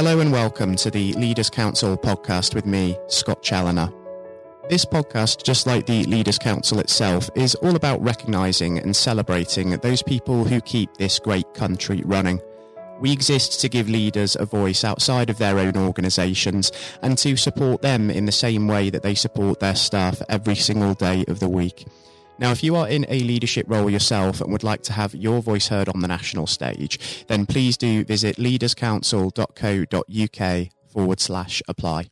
Hello and welcome to the Leaders Council podcast with me, Scott Challoner. This podcast, just like the Leaders Council itself, is all about recognising and celebrating those people who keep this great country running. We exist to give leaders a voice outside of their own organisations and to support them in the same way that they support their staff every single day of the week. Now, if you are in a leadership role yourself and would like to have your voice heard on the national stage, then please do visit leaderscouncil.co.uk forward slash apply.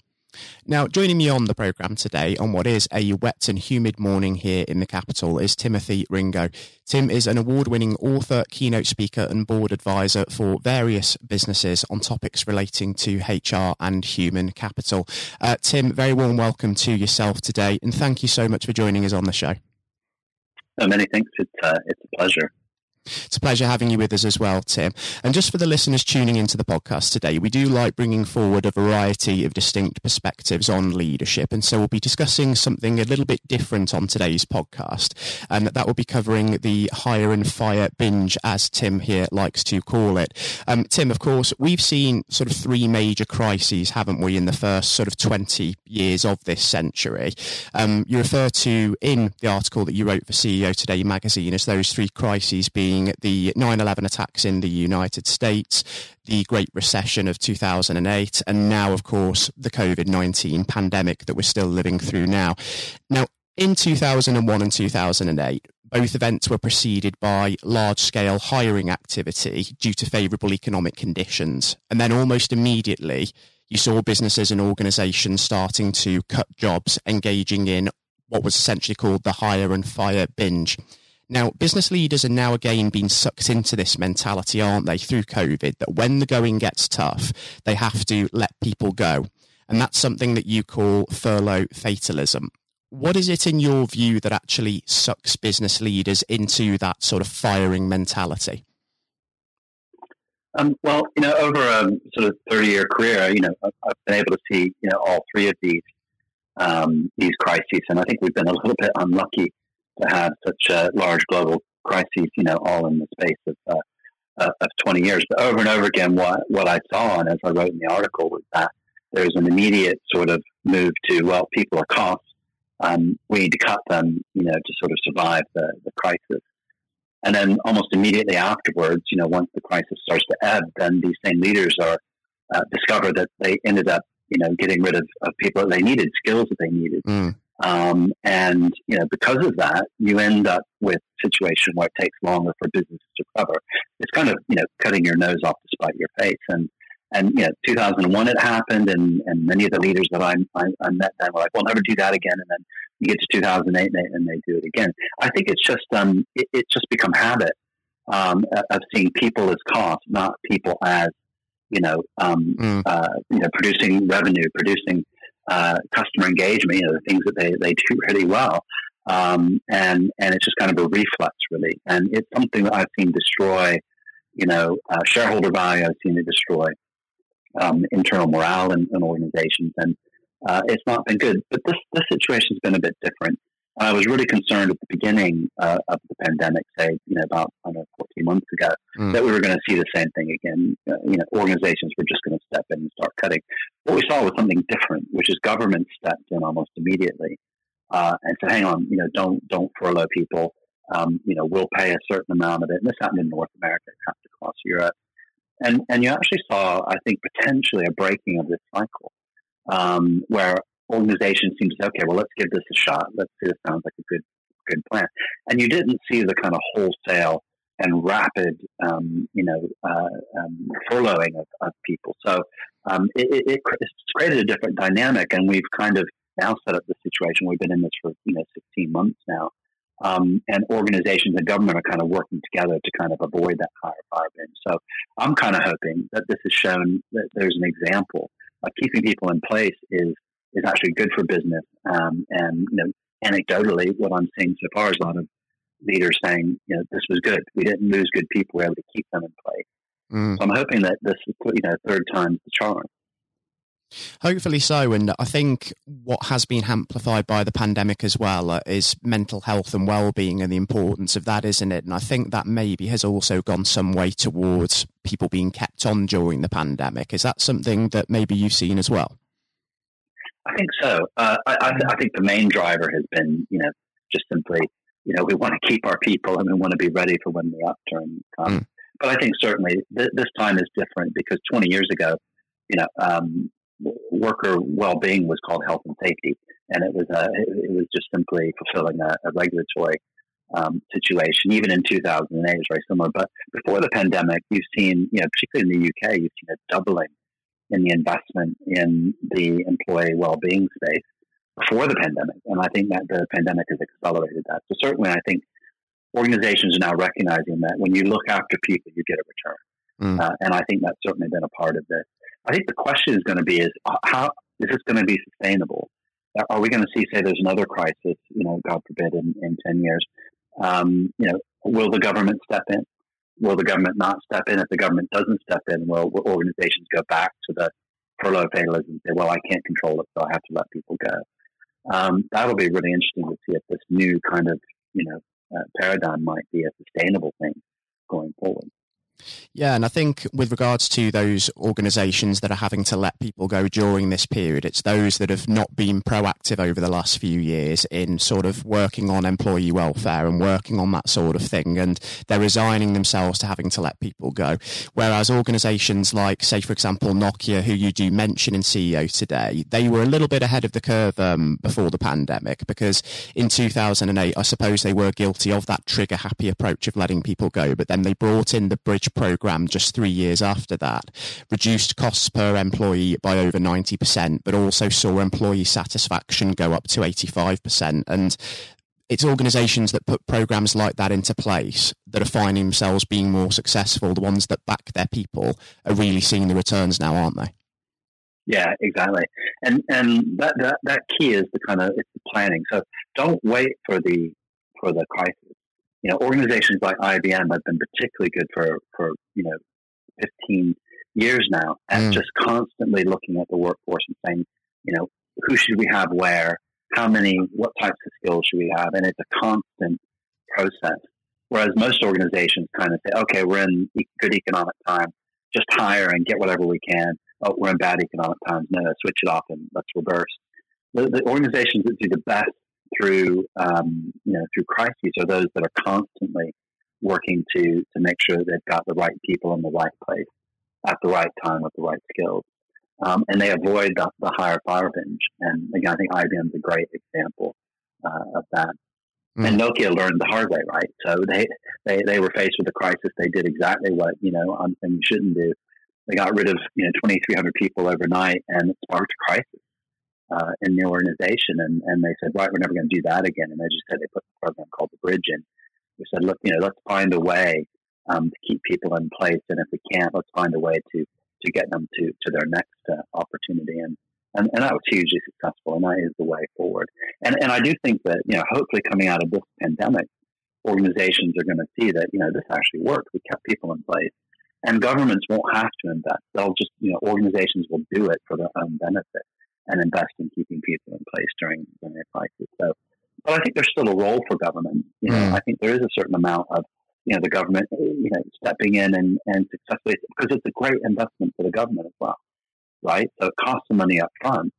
Now, joining me on the programme today on what is a wet and humid morning here in the capital is Timothy Ringo. Tim is an award winning author, keynote speaker, and board advisor for various businesses on topics relating to HR and human capital. Uh, Tim, very warm welcome to yourself today, and thank you so much for joining us on the show. So many thanks. It's, uh, it's a pleasure. It's a pleasure having you with us as well, Tim. And just for the listeners tuning into the podcast today, we do like bringing forward a variety of distinct perspectives on leadership. And so we'll be discussing something a little bit different on today's podcast. And that will be covering the hire and fire binge, as Tim here likes to call it. Um, Tim, of course, we've seen sort of three major crises, haven't we, in the first sort of 20 years of this century. Um, you refer to in the article that you wrote for CEO Today magazine as those three crises being being the 9 11 attacks in the United States, the Great Recession of 2008, and now, of course, the COVID 19 pandemic that we're still living through now. Now, in 2001 and 2008, both events were preceded by large scale hiring activity due to favourable economic conditions. And then almost immediately, you saw businesses and organisations starting to cut jobs, engaging in what was essentially called the hire and fire binge. Now, business leaders are now again being sucked into this mentality, aren't they, through COVID, that when the going gets tough, they have to let people go. And that's something that you call furlough fatalism. What is it in your view that actually sucks business leaders into that sort of firing mentality? Um, well, you know, over a sort of 30 year career, you know, I've been able to see, you know, all three of these, um, these crises. And I think we've been a little bit unlucky to have such a large global crises, you know, all in the space of uh, uh, of 20 years. But over and over again, what what I saw, and as I wrote in the article, was that there's an immediate sort of move to well, people are costs. Um, we need to cut them, you know, to sort of survive the, the crisis. And then almost immediately afterwards, you know, once the crisis starts to ebb, then these same leaders are uh, discover that they ended up, you know, getting rid of, of people that they needed, skills that they needed. Mm. Um, and you know, because of that, you end up with a situation where it takes longer for businesses to recover. It's kind of you know cutting your nose off to spite your face. And and you know, 2001 it happened, and, and many of the leaders that I, I, I met then were like, "We'll never do that again." And then you get to 2008, and they, and they do it again. I think it's just um, it, it's just become habit um, of seeing people as cost, not people as you know, um, mm. uh, you know, producing revenue, producing uh, customer engagement, you know, the things that they, they do really well. Um, and, and it's just kind of a reflex, really. And it's something that I've seen destroy, you know, uh, shareholder value, I've seen it destroy um, internal morale in, in organizations. And uh, it's not been good. But this, this situation has been a bit different. I was really concerned at the beginning uh, of the pandemic, say, you know, about I don't know, 14 months ago, mm. that we were going to see the same thing again. Uh, you know, organizations were just going to step in and start cutting. What we saw was something different, which is government stepped in almost immediately uh, and said, "Hang on, you know, don't don't furlough people. Um, you know, we'll pay a certain amount of it." And this happened in North America, it happened across Europe, and and you actually saw, I think, potentially a breaking of this cycle. Um, where organization seems to say, okay, well, let's give this a shot. Let's see. This sounds like a good good plan. And you didn't see the kind of wholesale and rapid, um, you know, uh, um, furloughing of, of, people. So um, it, it, it's created a different dynamic, and we've kind of now set up the situation. We've been in this for you know 16 months now, um, and organizations and government are kind of working together to kind of avoid that higher fire bin. So I'm kind of hoping that this has shown that there's an example of keeping people in place is is actually good for business. Um, and you know, anecdotally, what I'm seeing so far is a lot of leaders saying, you know, this was good. We didn't lose good people. We were able to keep them in place. Mm. So I'm hoping that this is, you know, third time's the charm. Hopefully so. And I think what has been amplified by the pandemic as well uh, is mental health and well-being and the importance of that, isn't it? And I think that maybe has also gone some way towards people being kept on during the pandemic. Is that something that maybe you've seen as well? I think so. Uh, I, I, I, think the main driver has been, you know, just simply, you know, we want to keep our people and we want to be ready for when the upturn comes. Mm. But I think certainly th- this time is different because 20 years ago, you know, um, worker well-being was called health and safety, and it was a, it was just simply fulfilling a, a regulatory um, situation. Even in 2008, it was very similar. But before the pandemic, you've seen, you know, particularly in the UK, you've seen a doubling in the investment in the employee well-being space before the pandemic, and I think that the pandemic has accelerated that. So certainly, I think organizations are now recognizing that when you look after people, you get a return. Mm. Uh, and I think that's certainly been a part of this. I think the question is going to be is uh, how is this going to be sustainable? Uh, are we going to see, say, there's another crisis, you know, God forbid, in, in 10 years? Um, you know, will the government step in? Will the government not step in? If the government doesn't step in, will, will organizations go back to the furlough fatalism and say, well, I can't control it, so I have to let people go? Um, that'll be really interesting to see if this new kind of, you know, uh, paradigm might be a sustainable thing going forward. Yeah, and I think with regards to those organisations that are having to let people go during this period, it's those that have not been proactive over the last few years in sort of working on employee welfare and working on that sort of thing, and they're resigning themselves to having to let people go. Whereas organisations like, say, for example, Nokia, who you do mention in CEO today, they were a little bit ahead of the curve um, before the pandemic because in 2008, I suppose they were guilty of that trigger happy approach of letting people go, but then they brought in the bridge program just three years after that, reduced costs per employee by over 90%, but also saw employee satisfaction go up to 85%. And it's organizations that put programs like that into place that are finding themselves being more successful. The ones that back their people are really seeing the returns now, aren't they? Yeah, exactly. And and that, that, that key is the kind of it's the planning. So don't wait for the for the crisis you know, organizations like IBM have been particularly good for, for you know, 15 years now at mm. just constantly looking at the workforce and saying, you know, who should we have where, how many, what types of skills should we have? And it's a constant process. Whereas most organizations kind of say, okay, we're in good economic time, just hire and get whatever we can. Oh, we're in bad economic times. No, no switch it off and let's reverse. The, the organizations that do the best through um, you know through crises are those that are constantly working to to make sure they've got the right people in the right place at the right time with the right skills, um, and they avoid the, the higher fire binge. And again, I think IBM is a great example uh, of that. Mm. And Nokia learned the hard way, right? So they, they they were faced with a crisis. They did exactly what you know I'm saying you shouldn't do. They got rid of you know 2,300 people overnight, and it sparked a crisis uh, in the organization. And, and they said, right, we're never going to do that again. And as you said, they put a program called the Bridge in. We said, look, you know, let's find a way um, to keep people in place. And if we can't, let's find a way to, to get them to, to their next uh, opportunity. And, and, and that was hugely successful. And that is the way forward. And, and I do think that, you know, hopefully coming out of this pandemic, organizations are going to see that, you know, this actually worked. We kept people in place. And governments won't have to invest. They'll just, you know, organizations will do it for their own benefit and invest in keeping people in place during, during a crisis. So, but I think there's still a role for government. You know, mm. I think there is a certain amount of you know the government you know stepping in and and successfully because it's a great investment for the government as well, right? So it costs the money up front,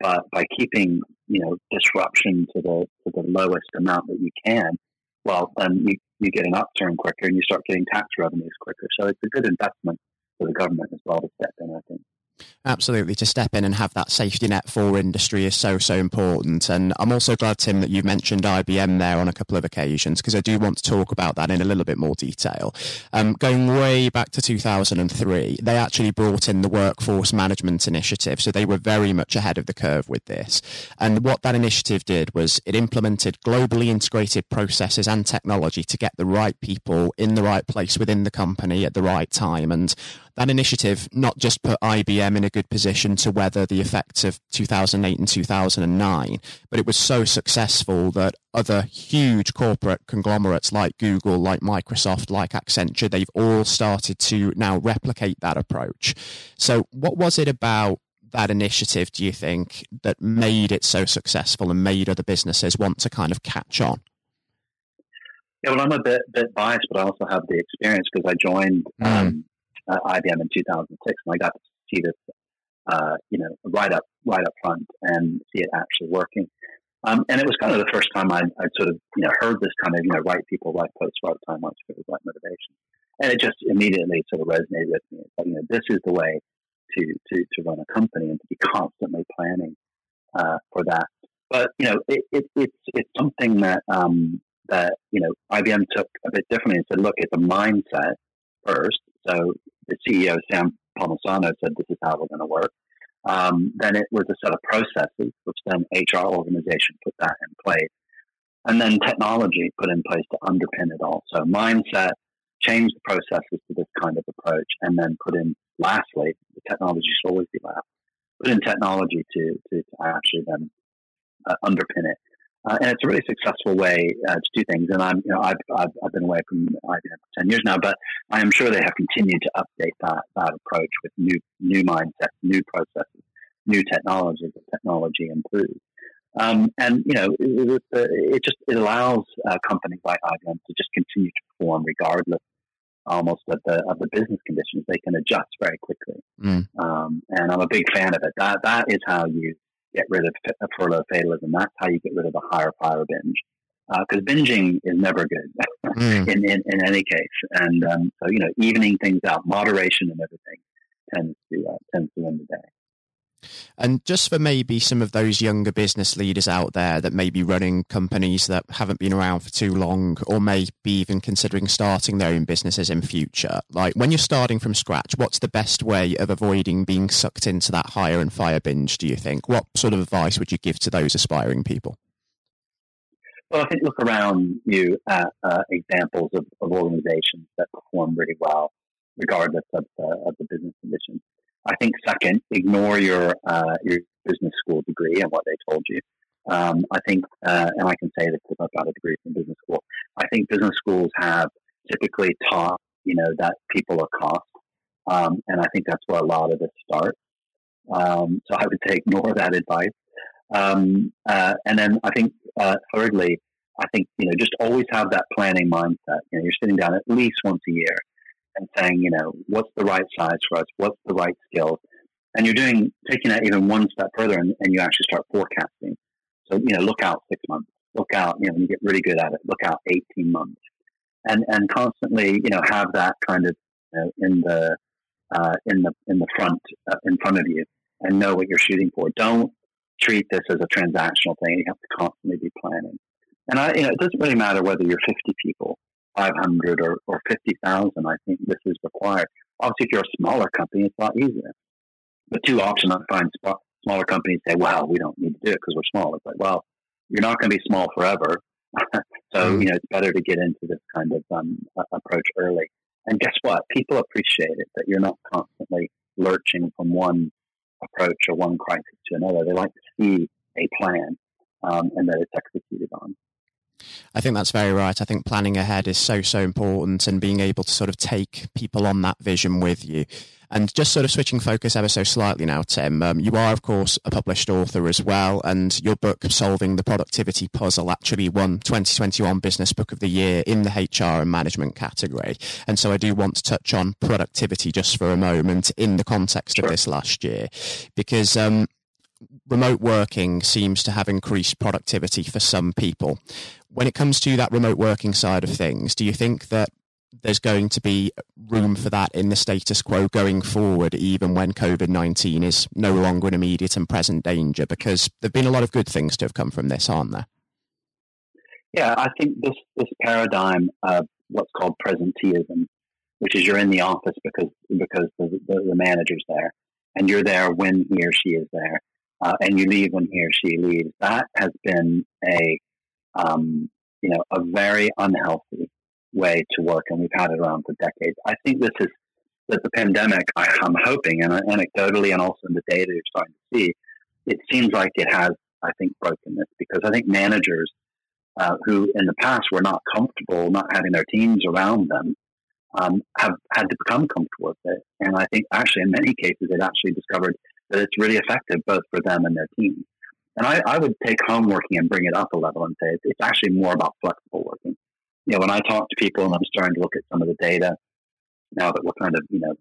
but by keeping you know disruption to the to the lowest amount that you can, well then you you get an upturn quicker and you start getting tax revenues quicker. So it's a good investment for the government as well to step in. I think. Absolutely, to step in and have that safety net for industry is so, so important. And I'm also glad, Tim, that you've mentioned IBM there on a couple of occasions because I do want to talk about that in a little bit more detail. Um, going way back to 2003, they actually brought in the Workforce Management Initiative. So they were very much ahead of the curve with this. And what that initiative did was it implemented globally integrated processes and technology to get the right people in the right place within the company at the right time. And that initiative not just put IBM in a good position to weather the effects of 2008 and 2009, but it was so successful that other huge corporate conglomerates like Google, like Microsoft, like Accenture, they've all started to now replicate that approach. So, what was it about that initiative, do you think, that made it so successful and made other businesses want to kind of catch on? Yeah, well, I'm a bit bit biased, but I also have the experience because I joined mm. um, IBM in 2006, and I got to see this, uh, you know, right up right up front and see it actually working. Um, and it was kind of the first time I'd, I'd, sort of, you know, heard this kind of, you know, right people, right place, right time, right spirit, right motivation. And it just immediately sort of resonated with me. Like, you know, this is the way to, to, to run a company and to be constantly planning uh, for that. But, you know, it, it, it's, it's something that, um, that, you know, IBM took a bit differently and said, look, it's a mindset first. So the CEO, Sam Palmisano, said, this is how we're going to work. Um, then it was a set of processes, which then HR organization put that in place. And then technology put in place to underpin it all. So mindset, change the processes to this kind of approach, and then put in, lastly, the technology should always be last, put in technology to, to, to actually then uh, underpin it. Uh, and it's a really successful way uh, to do things. And I'm, you know, I've, I've, I've been away from IBM for 10 years now, but I am sure they have continued to update that, that approach with new, new mindsets, new processes, new technologies as technology improves. Um, and, you know, it, it, just, it allows uh, companies like IBM to just continue to perform regardless almost of the, of the business conditions. They can adjust very quickly. Mm. Um, and I'm a big fan of it. That, that is how you, get rid of furlough fatalism. That's how you get rid of the higher fire binge. Because uh, binging is never good mm. in, in, in, any case. And um, so, you know, evening things out, moderation and everything tends to, uh, tends to win the day. And just for maybe some of those younger business leaders out there that may be running companies that haven't been around for too long, or may be even considering starting their own businesses in future, like when you're starting from scratch, what's the best way of avoiding being sucked into that hire and fire binge, do you think? What sort of advice would you give to those aspiring people? Well, I think look around you at uh, examples of, of, organizations that perform really well, regardless of, of the business conditions. I think second, ignore your uh, your business school degree and what they told you. Um, I think, uh, and I can say this because I've got a degree from business school. I think business schools have typically taught, you know, that people are cost, um, and I think that's where a lot of it starts. Um, so I would say ignore that advice. Um, uh, and then I think, uh, thirdly, I think you know just always have that planning mindset. You know, you're sitting down at least once a year and saying, you know, what's the right size for us? What's the right skills? And you're doing, taking that even one step further and, and you actually start forecasting. So, you know, look out six months, look out, you know, you get really good at it, look out 18 months and, and constantly, you know, have that kind of you know, in the, uh, in the, in the front, uh, in front of you and know what you're shooting for. Don't treat this as a transactional thing. You have to constantly be planning. And I, you know, it doesn't really matter whether you're 50 people 500 or, or 50,000, I think this is required. Obviously, if you're a smaller company, it's a lot easier. But too often I find smaller companies say, well, we don't need to do it because we're small. It's like, well, you're not going to be small forever. so, mm-hmm. you know, it's better to get into this kind of um, approach early. And guess what? People appreciate it that you're not constantly lurching from one approach or one crisis to another. They like to see a plan um, and that it's executed on. I think that's very right. I think planning ahead is so, so important and being able to sort of take people on that vision with you. And just sort of switching focus ever so slightly now, Tim, um, you are, of course, a published author as well. And your book, Solving the Productivity Puzzle, actually won 2021 Business Book of the Year in the HR and management category. And so I do want to touch on productivity just for a moment in the context sure. of this last year, because um, remote working seems to have increased productivity for some people. When it comes to that remote working side of things, do you think that there's going to be room for that in the status quo going forward, even when COVID 19 is no longer an immediate and present danger? Because there have been a lot of good things to have come from this, aren't there? Yeah, I think this, this paradigm of what's called presenteeism, which is you're in the office because, because the, the, the manager's there and you're there when he or she is there uh, and you leave when he or she leaves. That has been a um, you know a very unhealthy way to work, and we've had it around for decades. I think this is that the pandemic. I, am hoping, and anecdotally, and also in the data you're starting to see, it seems like it has. I think broken this because I think managers uh, who in the past were not comfortable not having their teams around them um, have had to become comfortable with it. And I think actually in many cases they've actually discovered that it's really effective both for them and their teams. And I, I would take home working and bring it up a level and say it's, actually more about flexible working. You know, when I talk to people and I'm starting to look at some of the data now that we're kind of, you know,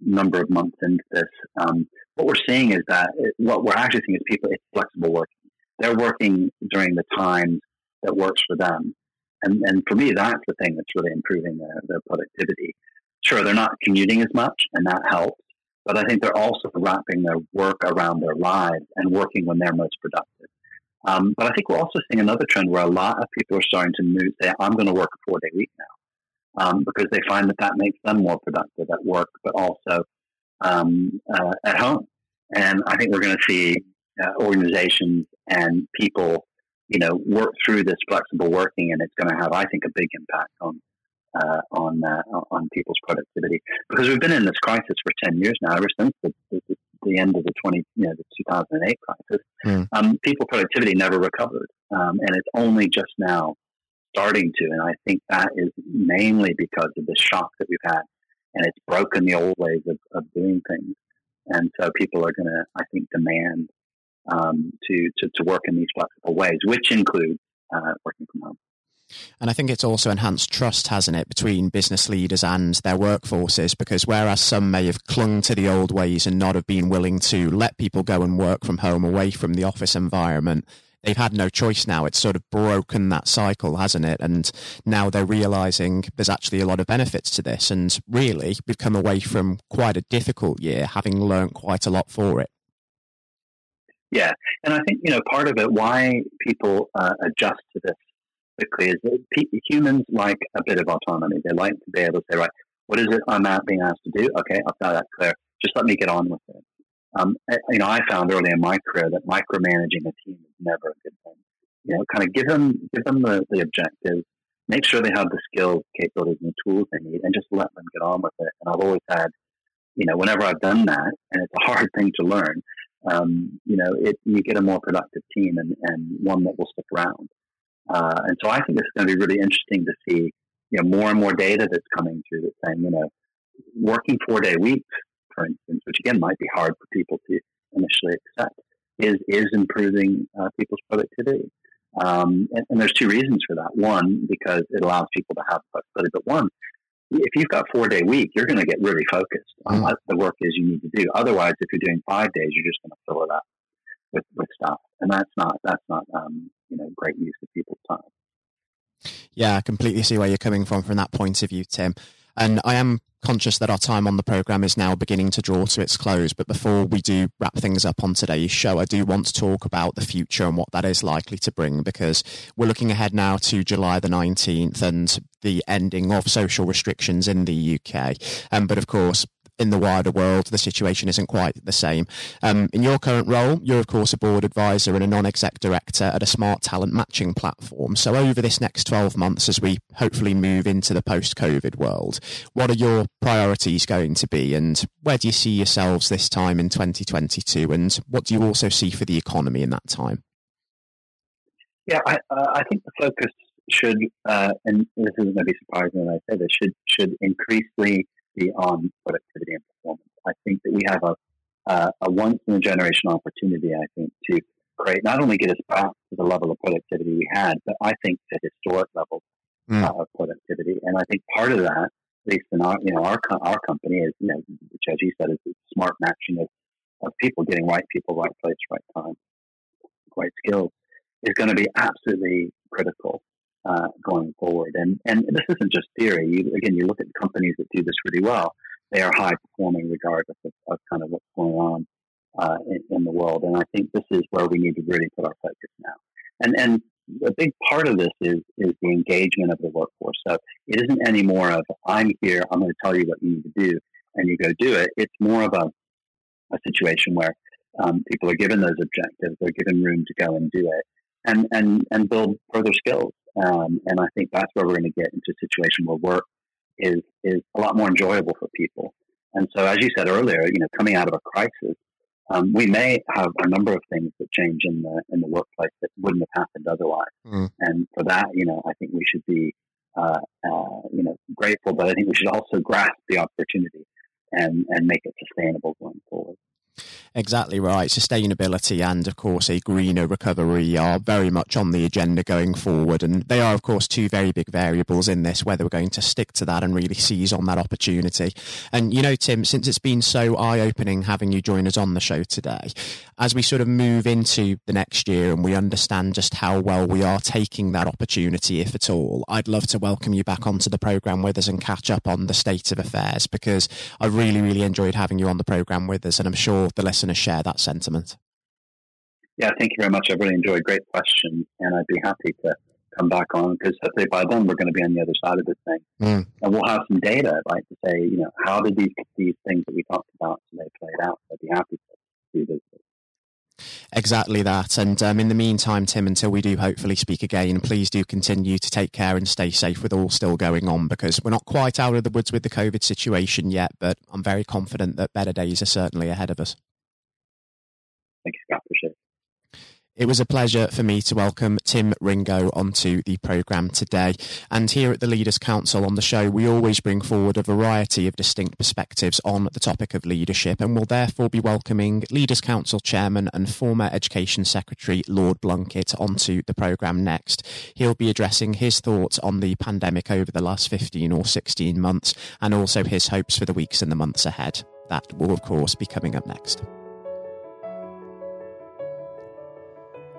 number of months into this, um, what we're seeing is that it, what we're actually seeing is people, it's flexible working. They're working during the time that works for them. And, and for me, that's the thing that's really improving their, their productivity. Sure, they're not commuting as much, and that helps. But I think they're also wrapping their work around their lives and working when they're most productive. Um, but I think we're also seeing another trend where a lot of people are starting to move, say, I'm going to work a four day week now, um, because they find that that makes them more productive at work, but also um, uh, at home. And I think we're going to see uh, organizations and people, you know, work through this flexible working, and it's going to have, I think, a big impact on uh, on uh, on people's productivity because we've been in this crisis for ten years now, ever since the, the, the end of the twenty, you know, the two thousand eight crisis. Mm. Um, people productivity never recovered, um, and it's only just now starting to. And I think that is mainly because of the shock that we've had, and it's broken the old ways of, of doing things. And so people are going to, I think, demand um, to, to, to work in these flexible ways, which include uh, working from home. And I think it's also enhanced trust, hasn't it, between business leaders and their workforces? Because whereas some may have clung to the old ways and not have been willing to let people go and work from home away from the office environment, they've had no choice now. It's sort of broken that cycle, hasn't it? And now they're realizing there's actually a lot of benefits to this. And really, we've come away from quite a difficult year, having learned quite a lot for it. Yeah. And I think, you know, part of it, why people uh, adjust to this quickly is that humans like a bit of autonomy. They like to be able to say, right, what is it I'm being asked to do? Okay, I've got that clear. Just let me get on with it. Um, you know, I found early in my career that micromanaging a team is never a good thing. You know, kind of give them give them the, the objectives, make sure they have the skills, capabilities, and the tools they need, and just let them get on with it. And I've always had, you know, whenever I've done that, and it's a hard thing to learn, um, you know, it, you get a more productive team and, and one that will stick around. Uh, and so I think it's going to be really interesting to see, you know, more and more data that's coming through that's saying, you know, working four day weeks, for instance, which again might be hard for people to initially accept, is is improving uh, people's productivity. Um, and, and, there's two reasons for that. One, because it allows people to have flexibility, but one, if you've got four day week, you're going to get really focused on mm. what the work is you need to do. Otherwise, if you're doing five days, you're just going to fill it up with, with stuff, and that's not that's not um, you know great use of people's time. Yeah, I completely see where you're coming from from that point of view, Tim. And I am conscious that our time on the program is now beginning to draw to its close. But before we do wrap things up on today's show, I do want to talk about the future and what that is likely to bring because we're looking ahead now to July the 19th and the ending of social restrictions in the UK. Um, but of course, in the wider world, the situation isn't quite the same. Um, in your current role, you're, of course, a board advisor and a non exec director at a smart talent matching platform. So, over this next 12 months, as we hopefully move into the post COVID world, what are your priorities going to be? And where do you see yourselves this time in 2022? And what do you also see for the economy in that time? Yeah, I, uh, I think the focus should, uh, and this isn't going to be surprising when I say this, should, should increasingly on productivity and performance. I think that we have a, uh, a once in a generation opportunity, I think, to create, not only get us back to the level of productivity we had, but I think to historic levels mm. uh, of productivity. And I think part of that, at least in our, you know, our, our company is, you know, which as you said, is smart matching of, of people, getting right people, right place, right time, right skills, is going to be absolutely critical uh, going forward. And and this isn't just theory. You, again, you look at companies that do this really well; they are high performing regardless of, of kind of what's going on uh, in, in, the world. And I think this is where we need to really put our focus now. And and a big part of this is is the engagement of the workforce. So it isn't any more of I'm here, I'm going to tell you what you need to do, and you go do it. It's more of a a situation where um, people are given those objectives, they're given room to go and do it, and and and build further skills. Um, and I think that's where we're going to get into a situation where work is is a lot more enjoyable for people. And so, as you said earlier, you know, coming out of a crisis, um, we may have a number of things that change in the in the workplace that wouldn't have happened otherwise. Mm. And for that, you know, I think we should be, uh, uh, you know, grateful, but I think we should also grasp the opportunity and and make it sustainable going forward. Exactly right. Sustainability and, of course, a greener recovery are very much on the agenda going forward. And they are, of course, two very big variables in this, whether we're going to stick to that and really seize on that opportunity. And, you know, Tim, since it's been so eye opening having you join us on the show today, as we sort of move into the next year and we understand just how well we are taking that opportunity, if at all, I'd love to welcome you back onto the programme with us and catch up on the state of affairs because I really, really enjoyed having you on the programme with us. And I'm sure the listeners share that sentiment. Yeah, thank you very much. I really enjoyed. Great question, and I'd be happy to come back on because hopefully by then we're going to be on the other side of this thing, mm. and we'll have some data, right, to say, you know, how did these these things that we talked about today played out? I'd be happy to do this. Exactly that. And um, in the meantime, Tim, until we do hopefully speak again, please do continue to take care and stay safe with all still going on because we're not quite out of the woods with the COVID situation yet, but I'm very confident that better days are certainly ahead of us. Thank you, Scott. It was a pleasure for me to welcome Tim Ringo onto the programme today. And here at the Leaders Council on the show, we always bring forward a variety of distinct perspectives on the topic of leadership, and will therefore be welcoming Leaders Council Chairman and former Education Secretary Lord Blunkett onto the programme next. He'll be addressing his thoughts on the pandemic over the last 15 or 16 months, and also his hopes for the weeks and the months ahead. That will, of course, be coming up next.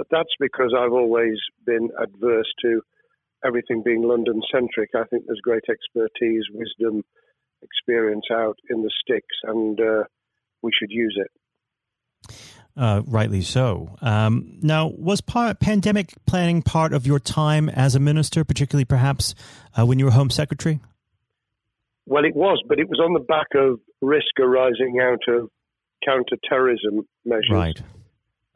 But that's because I've always been adverse to everything being London centric. I think there's great expertise, wisdom, experience out in the sticks, and uh, we should use it. Uh, rightly so. Um, now, was part, pandemic planning part of your time as a minister, particularly perhaps uh, when you were Home Secretary? Well, it was, but it was on the back of risk arising out of counter-terrorism measures. Right.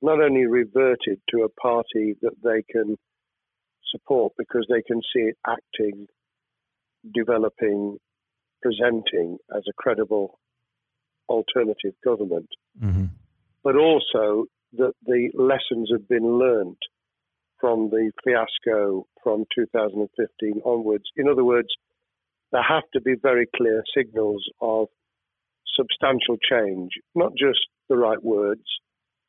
not only reverted to a party that they can support because they can see it acting, developing, presenting as a credible alternative government, mm-hmm. but also that the lessons have been learned from the fiasco from 2015 onwards. In other words, there have to be very clear signals of substantial change, not just the right words,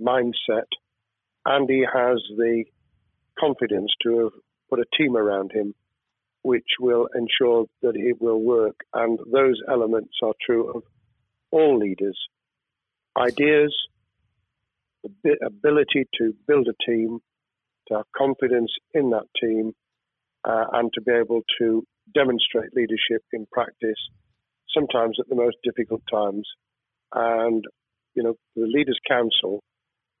mindset, and he has the confidence to have put a team around him which will ensure that it will work. And those elements are true of all leaders. Ideas, the ability to build a team, to have confidence in that team, uh, and to be able to demonstrate leadership in practice, sometimes at the most difficult times. And, you know, the Leaders' Council,